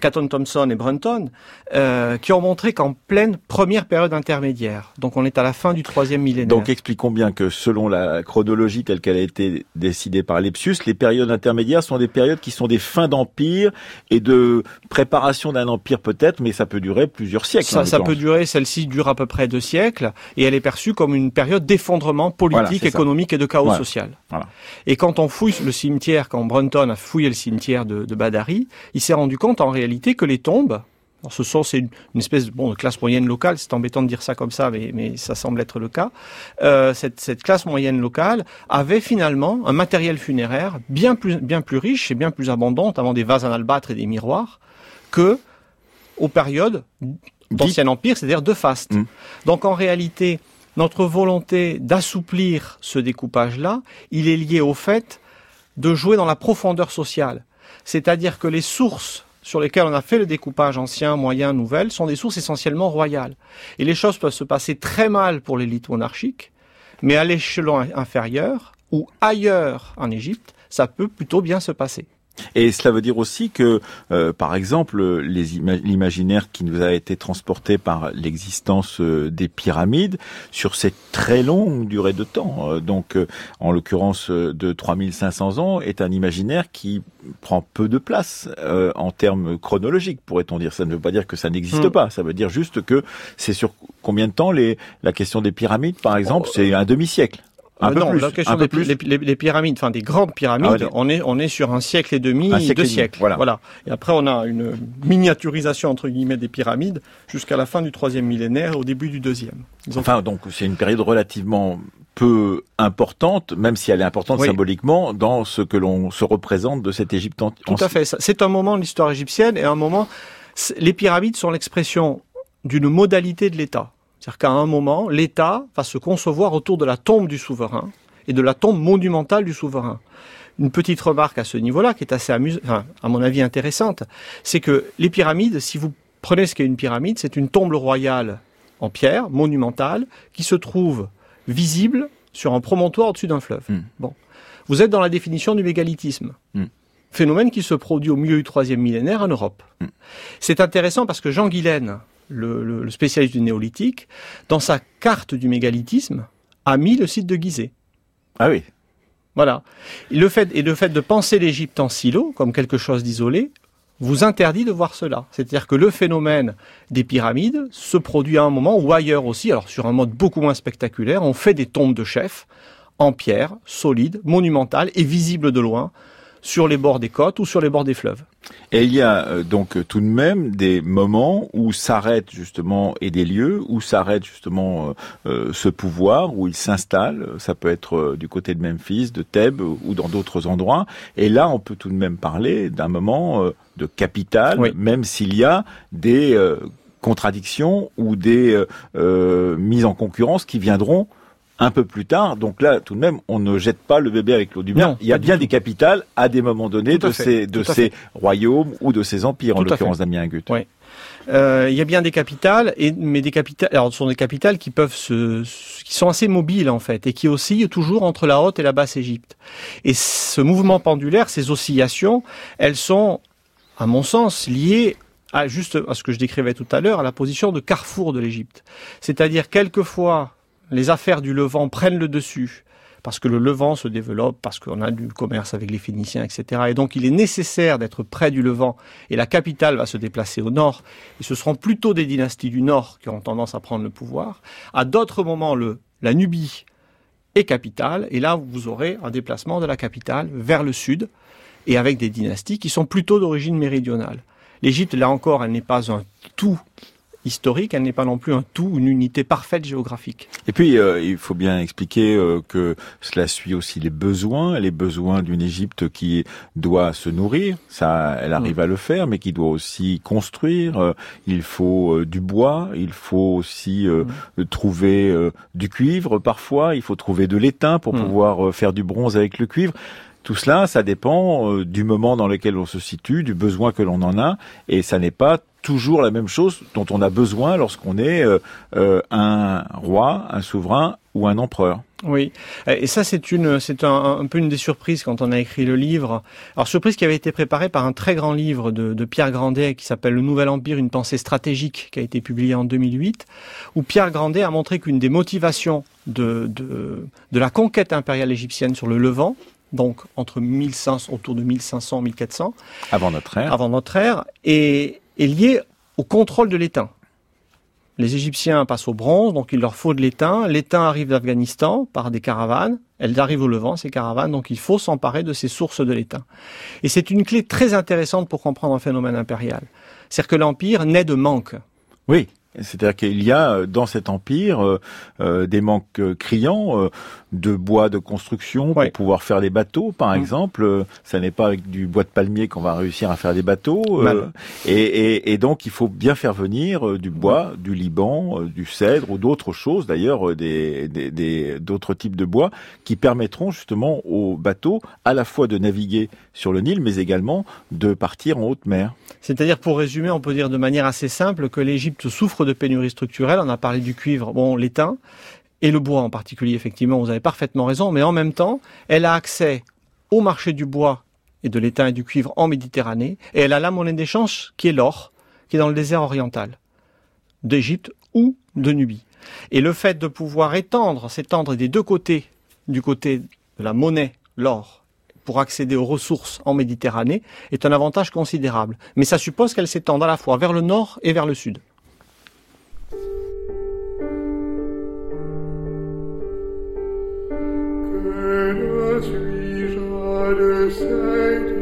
Caton Thompson et Brunton, euh, qui ont montré qu'en pleine première période intermédiaire, donc on est à la fin du troisième millénaire. Donc expliquons bien que selon la chronologie telle qu'elle a été décidée par Lepsius, les périodes intermédiaires sont des périodes qui sont des fins d'empire et de préparation d'un empire peut-être, mais ça peut durer plusieurs siècles. Ça, ça peut durer, celle-ci dure à peu près deux siècles, et elle est perçue comme une période d'effondrement politique, voilà, économique ça. et de chaos voilà. social. Voilà. Et quand on fouille le cimetière, quand Brunton a fouillé le cimetière de, de Il s'est rendu compte en réalité que les tombes, alors ce sont c'est une, une, espèce de, bon, de classe moyenne locale, c'est embêtant de dire ça comme ça, mais, mais ça semble être le cas. Euh, cette, cette, classe moyenne locale avait finalement un matériel funéraire bien plus, bien plus riche et bien plus abondant, notamment des vases en albâtre et des miroirs, que aux périodes d'ancien empire, c'est-à-dire de faste. Mm. Donc en réalité, notre volonté d'assouplir ce découpage-là, il est lié au fait de jouer dans la profondeur sociale. C'est-à-dire que les sources sur lesquelles on a fait le découpage ancien, moyen, nouvelle, sont des sources essentiellement royales. Et les choses peuvent se passer très mal pour l'élite monarchique, mais à l'échelon inférieur ou ailleurs en Égypte, ça peut plutôt bien se passer. Et cela veut dire aussi que, euh, par exemple, l'imaginaire qui nous a été transporté par l'existence euh, des pyramides sur cette très longue durée de temps, euh, donc en l'occurrence de 3500 ans, est un imaginaire qui prend peu de place en termes chronologiques, pourrait-on dire. Ça ne veut pas dire que ça n'existe hmm. pas, ça veut dire juste que c'est sur combien de temps les, la question des pyramides, par exemple, oh, c'est un demi-siècle. Un non, la question des les, pyramides, enfin des grandes pyramides, ah on est on est sur un siècle et demi, deux siècles. Voilà. voilà. Et après on a une miniaturisation entre guillemets des pyramides jusqu'à la fin du troisième millénaire, au début du deuxième. Enfin donc c'est une période relativement peu importante, même si elle est importante symboliquement, dans ce que l'on se représente de cette Égypte Tout à fait. C'est un moment de l'histoire égyptienne et un moment. Les pyramides sont l'expression d'une modalité de l'État. C'est-à-dire qu'à un moment, l'État va se concevoir autour de la tombe du souverain et de la tombe monumentale du souverain. Une petite remarque à ce niveau-là, qui est assez amusante, enfin, à mon avis intéressante, c'est que les pyramides, si vous prenez ce qu'est une pyramide, c'est une tombe royale en pierre, monumentale, qui se trouve visible sur un promontoire au-dessus d'un fleuve. Hmm. Bon. Vous êtes dans la définition du mégalithisme. Hmm. Phénomène qui se produit au milieu du troisième millénaire en Europe. Hmm. C'est intéressant parce que Jean Guilaine, le, spécialiste du néolithique, dans sa carte du mégalithisme, a mis le site de Gizeh. Ah oui. Voilà. Et le fait, et le fait de penser l'Égypte en silo, comme quelque chose d'isolé, vous interdit de voir cela. C'est-à-dire que le phénomène des pyramides se produit à un moment ou ailleurs aussi, alors sur un mode beaucoup moins spectaculaire, on fait des tombes de chefs en pierre, solides, monumentales et visibles de loin, sur les bords des côtes ou sur les bords des fleuves. Et il y a euh, donc euh, tout de même des moments où s'arrête justement et des lieux où s'arrête justement euh, ce pouvoir où il s'installe. Ça peut être du côté de Memphis, de Thèbes ou dans d'autres endroits. Et là, on peut tout de même parler d'un moment de capital, même s'il y a des contradictions ou des mises en concurrence qui viendront un peu plus tard. Donc là, tout de même, on ne jette pas le bébé avec l'eau du bain. Il y a bien des capitales à des moments donnés de ces, de ces royaumes ou de ces empires, en l'occurrence Damien Gut. Oui. Euh, il y a bien des capitales, et, mais des capitales, alors ce sont des capitales qui peuvent se, qui sont assez mobiles en fait, et qui oscillent toujours entre la haute et la basse Égypte. Et ce mouvement pendulaire, ces oscillations, elles sont, à mon sens, liées à juste à ce que je décrivais tout à l'heure, à la position de carrefour de l'Égypte. C'est-à-dire quelquefois les affaires du Levant prennent le dessus parce que le Levant se développe, parce qu'on a du commerce avec les Phéniciens, etc. Et donc il est nécessaire d'être près du Levant, et la capitale va se déplacer au nord, et ce seront plutôt des dynasties du nord qui auront tendance à prendre le pouvoir. À d'autres moments, la Nubie est capitale, et là vous aurez un déplacement de la capitale vers le sud, et avec des dynasties qui sont plutôt d'origine méridionale. L'Égypte, là encore, elle n'est pas un tout historique, elle n'est pas non plus un tout, une unité parfaite géographique. Et puis, euh, il faut bien expliquer euh, que cela suit aussi les besoins, les besoins d'une Égypte qui doit se nourrir, ça, elle arrive à le faire, mais qui doit aussi construire. Euh, il faut du bois, il faut aussi mm. trouver du cuivre parfois, il faut trouver de l'étain pour pouvoir faire du bronze avec le cuivre. Tout cela, ça dépend du moment dans lequel on se situe, du besoin que l'on en a, et ça n'est pas toujours la même chose dont on a besoin lorsqu'on est euh, euh, un roi, un souverain ou un empereur. Oui, et ça c'est une, c'est un, peu une des surprises quand on a écrit le livre. Alors surprise qui avait été préparée par un très grand livre de, de Pierre Grandet qui s'appelle Le Nouvel Empire, une pensée stratégique, qui a été publié en 2008, où Pierre Grandet a montré qu'une des motivations de, de, de la conquête impériale égyptienne sur le Levant, donc entre 1500, autour de 1500, 1400, avant notre ère, avant notre ère, et est lié au contrôle de l'étain. Les Égyptiens passent au bronze, donc il leur faut de l'étain. L'étain arrive d'Afghanistan par des caravanes. Elles arrivent au Levant, ces caravanes, donc il faut s'emparer de ces sources de l'étain. Et c'est une clé très intéressante pour comprendre un phénomène impérial. C'est-à-dire que l'Empire naît de manque. Oui. C'est-à-dire qu'il y a dans cet empire des manques criants de bois de construction pour pouvoir faire des bateaux, par mm. exemple. Ça n'est pas avec du bois de palmier qu'on va réussir à faire des bateaux. Et, et, donc, il faut bien faire venir du bois, du Liban, du cèdre ou d'autres choses, d'ailleurs, des, d'autres types de bois qui permettront justement aux bateaux à la fois de naviguer sur le Nil, mais également de partir en haute mer. C'est-à-dire, pour résumer, on peut dire de manière assez simple que l'Égypte souffre de pénurie structurelle. On a parlé du cuivre, bon, l'étain, et le bois en particulier, effectivement, vous avez parfaitement raison, mais en même temps, elle a accès au marché du bois et de l'étain et du cuivre en Méditerranée, et elle a la monnaie d'échange qui est l'or, qui est dans le désert oriental, d'Égypte ou de Nubie. Et le fait de pouvoir étendre, s'étendre des deux côtés, du côté de la monnaie, l'or, pour accéder aux ressources en Méditerranée, est un avantage considérable. Mais ça suppose qu'elle s'étende à la fois vers le nord et vers le sud. Seigneur.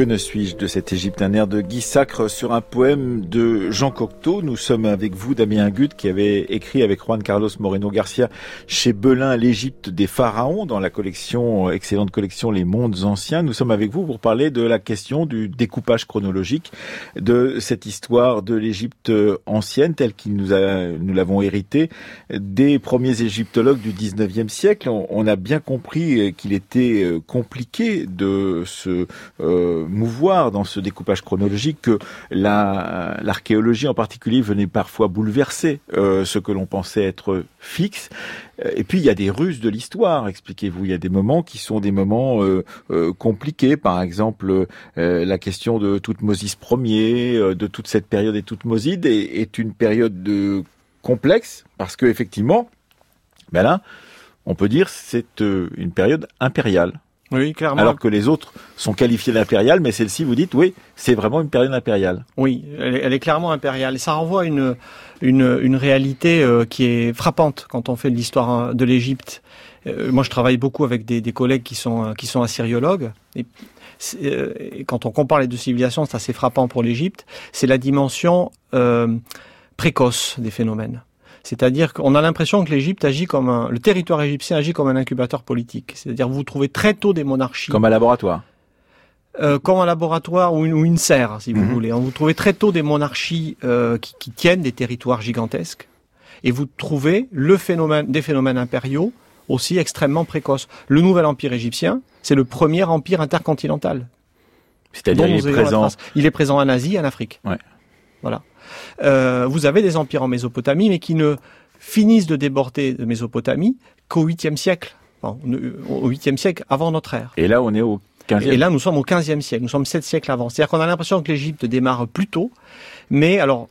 Que ne suis-je de cet Égypte Un air de Guy Sacre sur un poème de Jean Cocteau. Nous sommes avec vous, Damien Gut, qui avait écrit avec Juan Carlos Moreno Garcia chez Belin l'Égypte des pharaons dans la collection, excellente collection Les Mondes Anciens. Nous sommes avec vous pour parler de la question du découpage chronologique de cette histoire de l'Égypte ancienne telle qu'il nous a, nous l'avons hérité des premiers égyptologues du 19e siècle. On, a bien compris qu'il était euh, compliqué de se euh, mouvoir dans ce découpage chronologique que l'archéologie en particulier venait parfois bouleverser euh, ce que l'on pensait être fixe. Euh, et puis il y a des ruses de l'histoire, expliquez-vous. Il y a des moments qui sont des moments euh, compliqués. Par exemple, la question de Toutmosis Ier, de toute cette période et Toutmoside est, est une période de complexe parce que effectivement, ben là, on peut dire c'est une période impériale. Oui, clairement. Alors que les autres sont qualifiés d'impériales, mais celle-ci, vous dites, oui, c'est vraiment une période impériale. Oui, elle est, clairement impériale. Et ça renvoie à une, une, une réalité euh, qui est frappante quand on fait l'histoire hein, de l'Égypte. Euh, moi, je travaille beaucoup avec des, des, collègues qui sont, euh, qui sont assyriologues. Et, et quand on compare les deux civilisations, c'est assez frappant pour l'Égypte. C'est la dimension précoce des phénomènes. C'est-à-dire qu'on a l'impression que l'Égypte agit comme un, le territoire égyptien agit comme un incubateur politique. C'est-à-dire vous trouvez très tôt des monarchies. Comme un laboratoire. Euh, comme un laboratoire ou une, serre, si vous mhm. voulez. Vous trouvez très tôt des monarchies euh, qui, tiennent des territoires gigantesques, et vous trouvez le phénomène, des phénomènes impériaux aussi extrêmement précoces. Le nouvel empire égyptien, c'est le premier empire intercontinental. C'est-à-dire il est présent. Il est présent en Asie, en Afrique. Ouais. Voilà. Euh, vous avez des empires en Mésopotamie, mais qui ne finissent de déborder de Mésopotamie qu'au 8e siècle, au 8e siècle avant notre ère. Et là, on est au 15e. Et là, nous sommes au 15e siècle, nous sommes 7 siècles avant. C'est-à-dire qu'on a l'impression que l'Égypte démarre plus tôt, mais alors,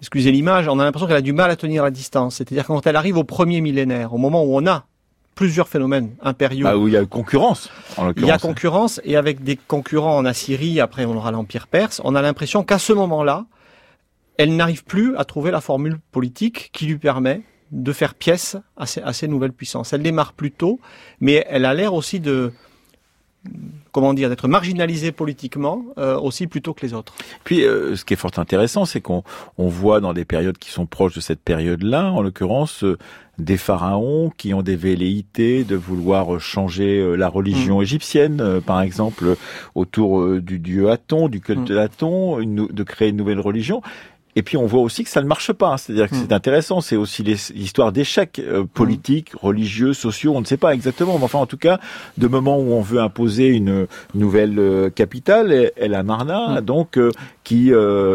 excusez l'image, on a l'impression qu'elle a du mal à tenir la distance. C'est-à-dire quand elle arrive au premier millénaire, au moment où on a plusieurs phénomènes impériaux. Bah, où il y a concurrence, en Il y a concurrence, et avec des concurrents en Assyrie, après on aura l'Empire perse, on a l'impression qu'à ce moment-là, elle n'arrive plus à trouver la formule politique qui lui permet de faire pièce à ces, à ces nouvelles puissances. Elle démarre plus tôt, mais elle a l'air aussi de, comment dire, d'être marginalisé politiquement euh, aussi plutôt que les autres. Puis, euh, ce qui est fort intéressant, c'est qu'on on voit dans des périodes qui sont proches de cette période-là, en l'occurrence, euh, des pharaons qui ont des velléités de vouloir changer la religion mm. égyptienne, par exemple, autour du dieu Aton, du culte mm. d'Aton, de créer une nouvelle religion. Et puis on voit aussi que ça ne marche pas. C'est-à-dire que c'est hmm. intéressant. C'est aussi l'histoire d'échecs euh, politiques, religieux, sociaux. On ne sait pas exactement. Mais enfin, en tout cas, de moments où on veut imposer une nouvelle euh, capitale, El Amarna, hmm. donc euh, qui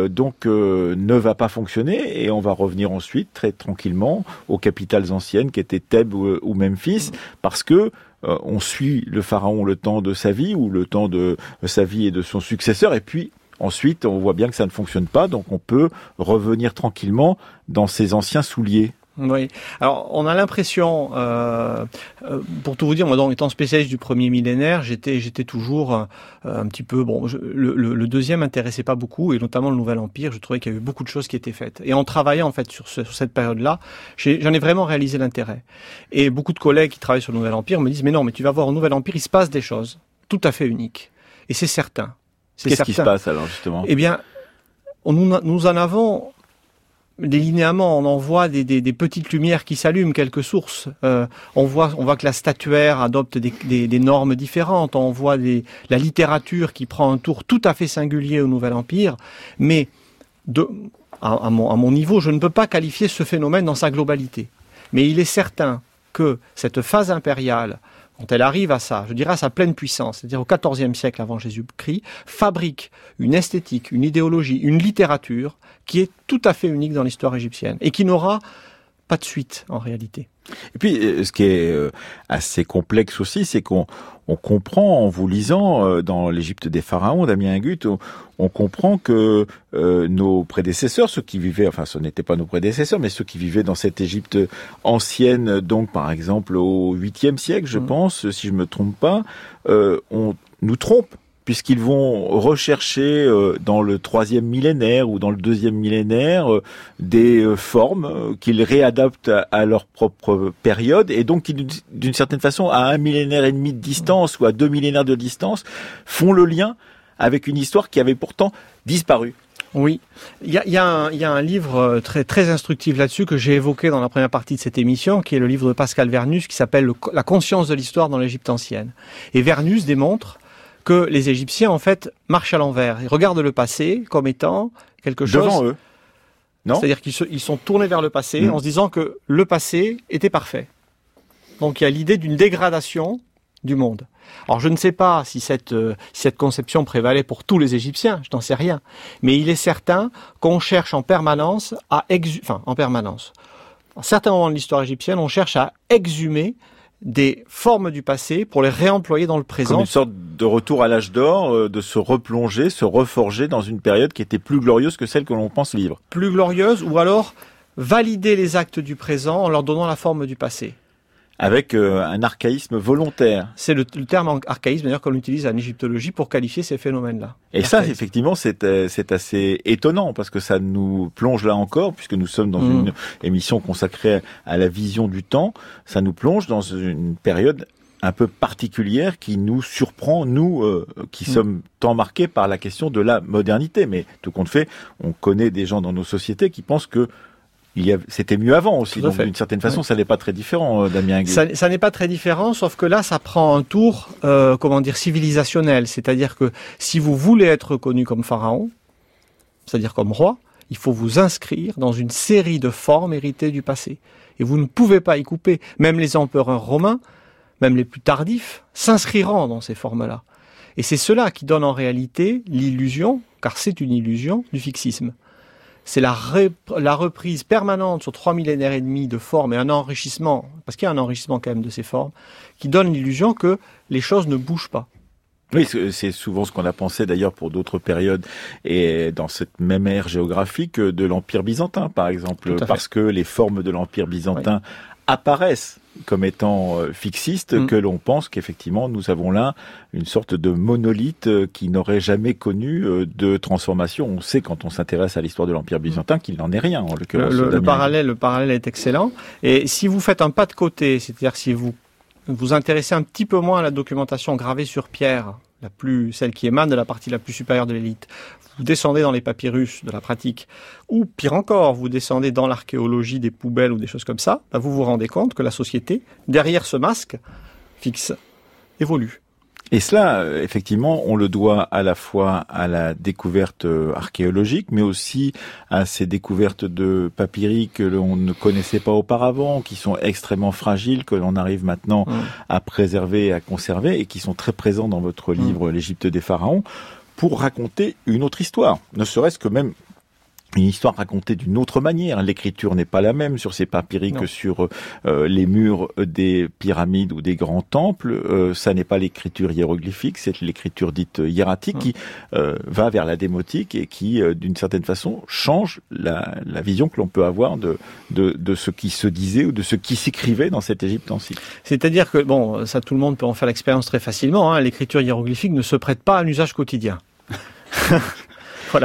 donc ne va pas fonctionner. Et on va revenir ensuite très tranquillement aux capitales anciennes qui étaient Thèbes ou, Memphis, hmm. parce que on suit le pharaon le temps de sa vie ou le temps de sa vie et de son successeur, et puis Ensuite, on voit bien que ça ne fonctionne pas, donc on peut revenir tranquillement dans ses anciens souliers. Oui. Alors, on a l'impression, euh, euh, pour tout vous dire, moi, donc, étant spécialiste du premier millénaire, j'étais, j'étais toujours euh, un petit peu bon. le, deuxième m'intéressait pas beaucoup, et notamment le Nouvel Empire. Je trouvais qu'il y avait beaucoup de choses qui étaient faites. Et en travaillant en fait sur cette période-là, j'en ai, vraiment réalisé l'intérêt. Et beaucoup de collègues qui travaillent sur le Nouvel Empire me disent mais non, mais tu vas voir au Nouvel Empire, il se passe des choses tout à fait uniques. Et c'est certain. Qu'est-ce qui se passe alors justement? Eh bien, nous, nous en avons des linéaments, on en voit des, des, des petites lumières qui s'allument, quelques sources. Euh, on voit, on voit que la statuaire adopte des, des normes différentes. On voit la littérature qui prend un tour tout à fait singulier au Nouvel Empire. Mais de, à, mon, à mon niveau, je ne peux pas qualifier ce phénomène dans sa globalité. Mais il est certain que cette phase impériale quand elle arrive à ça, je dirais à sa pleine puissance, c'est-à-dire au XIVe siècle avant Jésus-Christ, fabrique une esthétique, une idéologie, une littérature qui est tout à fait unique dans l'histoire égyptienne et qui n'aura pas de suite en réalité. Et puis, euh, ce qui est euh, assez complexe aussi, c'est qu'on on comprend en vous lisant euh, dans l'Égypte des pharaons, Damien Gut, on, comprend que nos prédécesseurs, ceux qui vivaient, enfin ce n'étaient pas nos prédécesseurs, mais ceux qui vivaient dans cette Égypte ancienne, donc par exemple au 8e siècle, je mmh. pense, si je me trompe pas, on nous trompe puisqu'ils vont rechercher euh, dans le troisième millénaire ou dans le deuxième millénaire euh, des euh, formes qu'ils réadaptent à, leur propre période et donc qui d'une certaine façon à un millénaire et demi de distance ou à deux millénaires de distance font le lien avec une histoire qui avait pourtant disparu. Oui, il y a, un livre très, très instructif là-dessus que j'ai évoqué dans la première partie de cette émission, qui est le livre de Pascal Vernus, qui s'appelle La conscience de l'histoire dans l'Égypte ancienne. Et Vernus démontre que les Égyptiens, en fait, marchent à l'envers. Ils regardent le passé comme étant quelque chose... Devant eux non C'est-à-dire qu'ils sont tournés vers le passé mm. en se disant que le passé était parfait. Donc il y a l'idée d'une dégradation du monde. Alors je ne sais pas si cette, euh, cette conception prévalait pour tous les Égyptiens, je n'en sais rien. Mais il est certain qu'on cherche en permanence à exhumer, enfin en permanence. À certains moments de l'histoire égyptienne, on cherche à exhumer des formes du passé pour les réemployer dans le présent. Comme une sorte de retour à l'âge d'or, euh, de se replonger, se reforger dans une période qui était plus glorieuse que celle que l'on pense vivre. Plus glorieuse ou alors valider les actes du présent en leur donnant la forme du passé avec euh, un archaïsme volontaire. C'est le, terme archaïsme d'ailleurs qu'on utilise en égyptologie pour qualifier ces phénomènes-là. Et ça, effectivement, euh, c'est assez étonnant parce que ça nous plonge là encore, puisque nous sommes dans mm. une émission consacrée à la vision du temps, ça nous plonge dans une période un peu particulière qui nous surprend, nous euh, qui mm. sommes tant marqués par la question de la modernité. Mais tout compte fait, on connaît des gens dans nos sociétés qui pensent que c'était mieux avant aussi. Donc d'une certaine façon, ça n'est pas très différent, euh, Damien. Ça, ça n'est pas très différent, sauf que là, ça prend un tour, euh, comment dire, civilisationnel. C'est-à-dire que si vous voulez être reconnu comme pharaon, c'est-à-dire comme roi, il faut vous inscrire dans une série de formes héritées du passé. Et vous ne pouvez pas y couper. Même les empereurs romains, même les plus tardifs, s'inscriront dans ces formes-là. Et c'est cela qui donne en réalité l'illusion, car c'est une illusion, du fixisme c'est la, la, reprise permanente sur trois millénaires et demi de formes et un enrichissement, parce qu'il y a un enrichissement quand même de ces formes, qui donne l'illusion que les choses ne bougent pas. Oui, c'est souvent ce qu'on a pensé d'ailleurs pour d'autres périodes et dans cette même ère géographique de l'Empire byzantin, par exemple, parce que les formes de l'Empire byzantin apparaissent comme étant euh, fixistes, mm. que l'on pense qu'effectivement nous avons là une sorte de monolithe euh, qui n'aurait jamais connu euh, de transformation. On sait quand on s'intéresse à l'histoire de l'Empire byzantin qu'il n'en est rien. En le, le, parallèle, le parallèle est excellent. Et si vous faites un pas de côté, c'est-à-dire si vous vous intéressez un petit peu moins à la documentation gravée sur pierre, la plus, celle qui émane de la partie la plus supérieure de l'élite, vous descendez dans les papyrus de la pratique, ou pire encore, vous descendez dans l'archéologie des poubelles ou des choses comme ça, bah, vous vous rendez compte que la société, derrière ce masque fixe, évolue. Et cela, euh, effectivement, on le doit à la fois à la découverte euh, archéologique, mais aussi à ces découvertes de papyri que l'on ne connaissait pas auparavant, qui sont extrêmement fragiles, que l'on arrive maintenant mmh. à préserver et à conserver, et qui sont très présents dans votre livre mmh. L'Égypte des pharaons pour raconter une autre histoire, ne serait-ce que même une histoire racontée d'une autre manière. L'écriture n'est pas la même sur ces papyri que sur euh, les murs des pyramides ou des grands temples. Euh, ça n'est pas l'écriture hiéroglyphique, c'est l'écriture dite hiératique qui euh, va vers la démotique et qui, d'une certaine façon, change la, la vision que l'on peut avoir de, de, de, ce qui se disait ou de ce qui s'écrivait dans cette Égypte ancienne. C'est-à-dire que, bon, ça tout le monde peut en faire l'expérience très facilement, hein, l'écriture hiéroglyphique ne se prête pas à l'usage quotidien.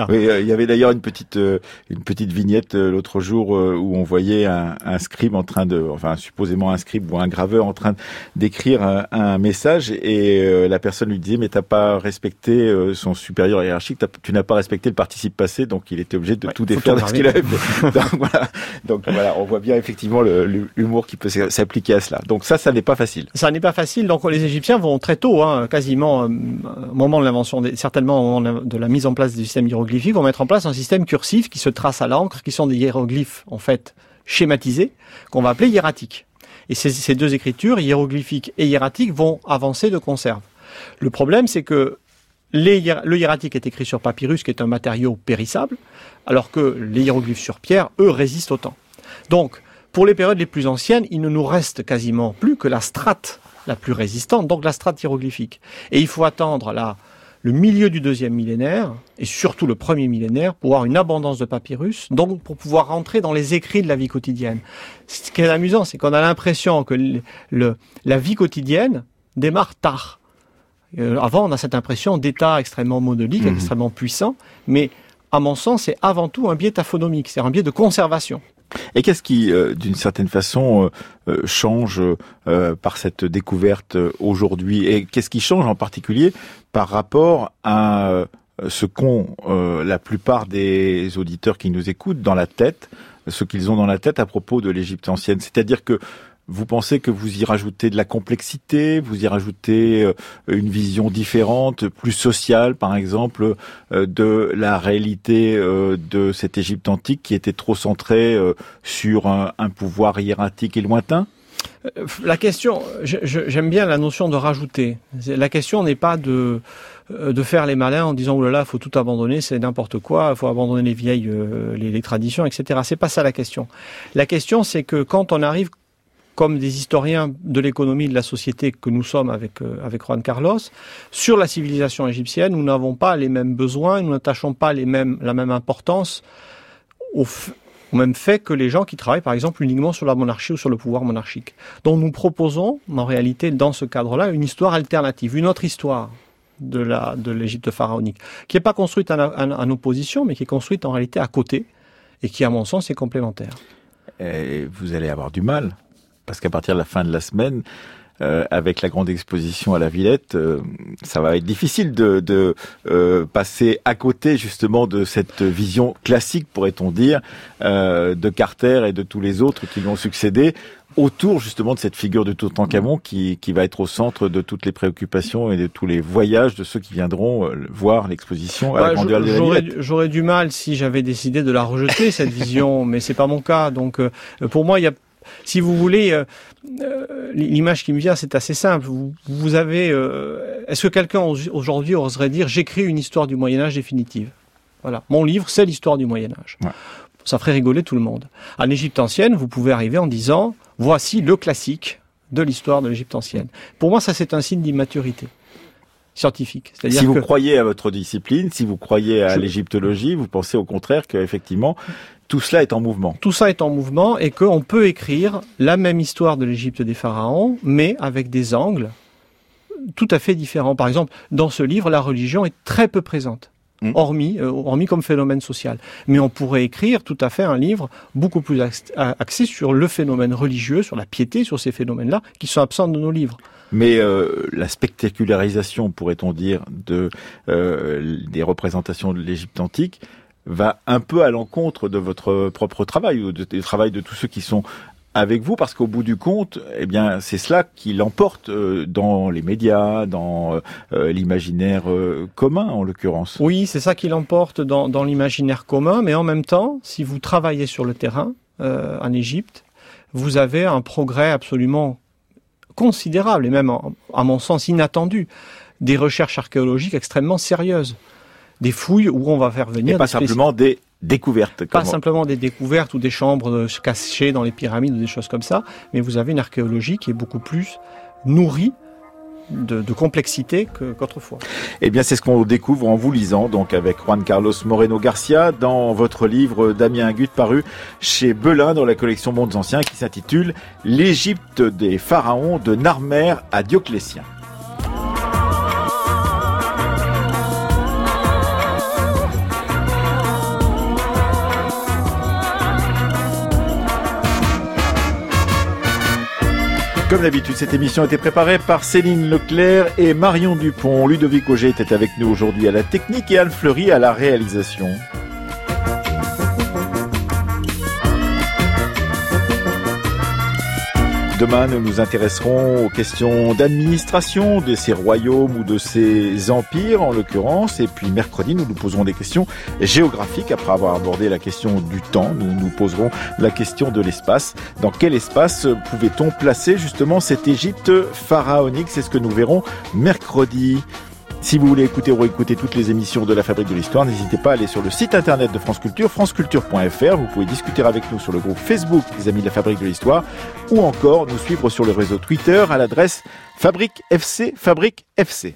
Oui, euh, il y avait d'ailleurs une petite euh, une petite vignette euh, l'autre jour où on voyait un, un, scribe en train de, enfin supposément un scribe ou un graveur en train d'écrire un, message et la personne lui disait mais t'as pas respecté son supérieur hiérarchique, tu n'as pas respecté le participe passé, donc il était obligé de tout défaire de ce qu'il avait donc, voilà. donc voilà, on voit bien effectivement l'humour qui peut s'appliquer à cela. Donc ça, ça n'est pas facile. Ça n'est pas facile. Donc les Égyptiens vont très tôt, hein, quasiment au moment de l'invention, certainement au moment de la mise en place du système hiéroglyphique vont mettre en place un système cursif qui se trace à l'encre, qui sont des hiéroglyphes en fait schématisés, qu'on va appeler hiératiques. Et ces, deux écritures, hiéroglyphiques et hiératiques, vont avancer de conserve. Le problème, c'est que le hiératique est écrit sur papyrus, qui est un matériau périssable, alors que les hiéroglyphes sur pierre, eux, résistent au temps. Donc, pour les périodes les plus anciennes, il ne nous reste quasiment plus que la strate la plus résistante, donc la strate hiéroglyphique. Et il faut attendre la le milieu du deuxième millénaire, et surtout le premier millénaire, pour avoir une abondance de papyrus, donc pour pouvoir rentrer dans les écrits de la vie quotidienne. Ce qui est amusant, c'est qu'on a l'impression que le, la vie quotidienne démarre tard. Euh, avant, on a cette impression d'état extrêmement monolique, mhm. extrêmement puissant, mais à mon sens, c'est avant tout un biais taphonomique, c'est un biais de conservation. Et qu'est-ce qui, euh, d'une certaine façon, euh, euh, change par cette découverte aujourd'hui? Et qu'est-ce qui change en particulier par rapport à ce qu'ont la plupart des auditeurs qui nous écoutent dans la tête, ce qu'ils ont dans la tête à propos de l'Égypte ancienne? C'est-à-dire que vous pensez que vous y rajoutez de la complexité, vous y rajoutez euh, une vision différente, plus sociale par exemple, euh, de la réalité euh, de cette Égypte antique qui était trop centrée sur un, pouvoir hiératique et lointain? La question, j'aime bien la notion de rajouter. La question n'est pas de de faire les malins en disant oh là là faut tout abandonner c'est n'importe quoi faut abandonner les vieilles les, traditions etc c'est pas ça la question. La question c'est que quand on arrive comme des historiens de l'économie de la société que nous sommes avec, euh, avec Juan Carlos, sur la civilisation égyptienne, nous n'avons pas les mêmes besoins, nous n'attachons pas les mêmes, la même importance au, au, même fait que les gens qui travaillent, par exemple, uniquement sur la monarchie ou sur le pouvoir monarchique. Donc nous proposons, en réalité, dans ce cadre-là, une histoire alternative, une autre histoire de la de l'Égypte pharaonique, qui n'est pas construite en, en, opposition, mais qui est construite en réalité à côté, et qui, à mon sens, est complémentaire. Et vous allez avoir du mal parce qu'à partir de la fin de la semaine, euh, avec la grande exposition à la Villette, euh, ça va être difficile de, de euh, passer à côté justement de cette vision classique, pourrait-on dire, de Carter et de tous les autres qui lui ont succédé autour justement de cette figure de Toutankhamon qui, qui va être au centre de toutes les préoccupations et de tous les voyages de ceux qui viendront voir l'exposition à la grandeur de. J'aurais du mal si j'avais décidé de la rejeter cette vision, mais c'est pas mon cas. Donc pour moi, il y a si vous voulez, euh, euh, l'image qui me vient, c'est assez simple. Vous, avez, euh, est-ce que quelqu'un aujourd'hui oserait dire j'écris une histoire du Moyen Âge définitive? Voilà, mon livre, c'est l'histoire du Moyen Âge. Ça ferait rigoler tout le monde. En Égypte ancienne, vous pouvez arriver en disant voici le classique de l'histoire de l'Égypte ancienne. Pour moi, ça c'est un signe d'immaturité. Scientifique. Si vous croyez à votre discipline, si vous croyez à l'égyptologie, vous pensez au contraire qu'effectivement, tout cela est en mouvement. Tout ça est en mouvement et qu'on peut écrire la même histoire de l'Égypte des pharaons, mais avec des angles tout à fait différents. Par exemple, dans ce livre, la religion est très peu présente. Hmm. Hormis, euh, hormis comme phénomène social. Mais on pourrait écrire tout à fait un livre beaucoup plus axé sur le phénomène religieux, sur la piété, sur ces phénomènes-là, qui sont absents de nos livres. Mais euh, la spectacularisation, pourrait-on dire, de euh, des représentations de l'Égypte antique va un peu à l'encontre de votre propre travail ou du travail de tous ceux qui sont avec vous parce qu'au bout du compte, eh bien, c'est cela qui l'emporte euh, dans les médias, dans euh, l'imaginaire euh, commun en l'occurrence. Oui, c'est ça qui l'emporte dans, dans l'imaginaire commun, mais en même temps, si vous travaillez sur le terrain en Égypte, vous avez un progrès absolument considérable et même, à mon sens, inattendu. Des recherches archéologiques extrêmement sérieuses des fouilles où on va faire venir. Et pas simplement des découvertes. Pas simplement des découvertes ou des chambres cachées dans les pyramides ou des choses comme ça, mais vous avez une archéologie qui est beaucoup plus nourrie de, complexité qu'autrefois. Eh bien, c'est ce qu'on découvre en vous lisant, donc avec Juan Carlos Moreno Garcia, dans votre livre Damien Gut paru chez Belin dans la collection Mondes Anciens, qui s'intitule L'Égypte des pharaons de Narmer à Dioclétien. Comme d'habitude, cette émission a été préparée par Céline Leclerc et Marion Dupont. Ludovic Auger était avec nous aujourd'hui à la technique et Anne Fleury à la réalisation. Demain, nous nous intéresserons aux questions d'administration de ces royaumes ou de ces empires, en l'occurrence. Et puis mercredi, nous nous poserons des questions géographiques. Après avoir abordé la question du temps, nous nous poserons la question de l'espace. Dans quel espace pouvait-on placer justement cette Égypte pharaonique? C'est ce que nous verrons mercredi. Si vous voulez écouter ou réécouter toutes les émissions de la Fabrique de l'Histoire, n'hésitez pas à aller sur le site internet de France Culture, franceculture.fr. Vous pouvez discuter avec nous sur le groupe Facebook des Amis de la Fabrique de l'Histoire ou encore nous suivre sur le réseau Twitter à l'adresse Fabrique FC Fabrique FC.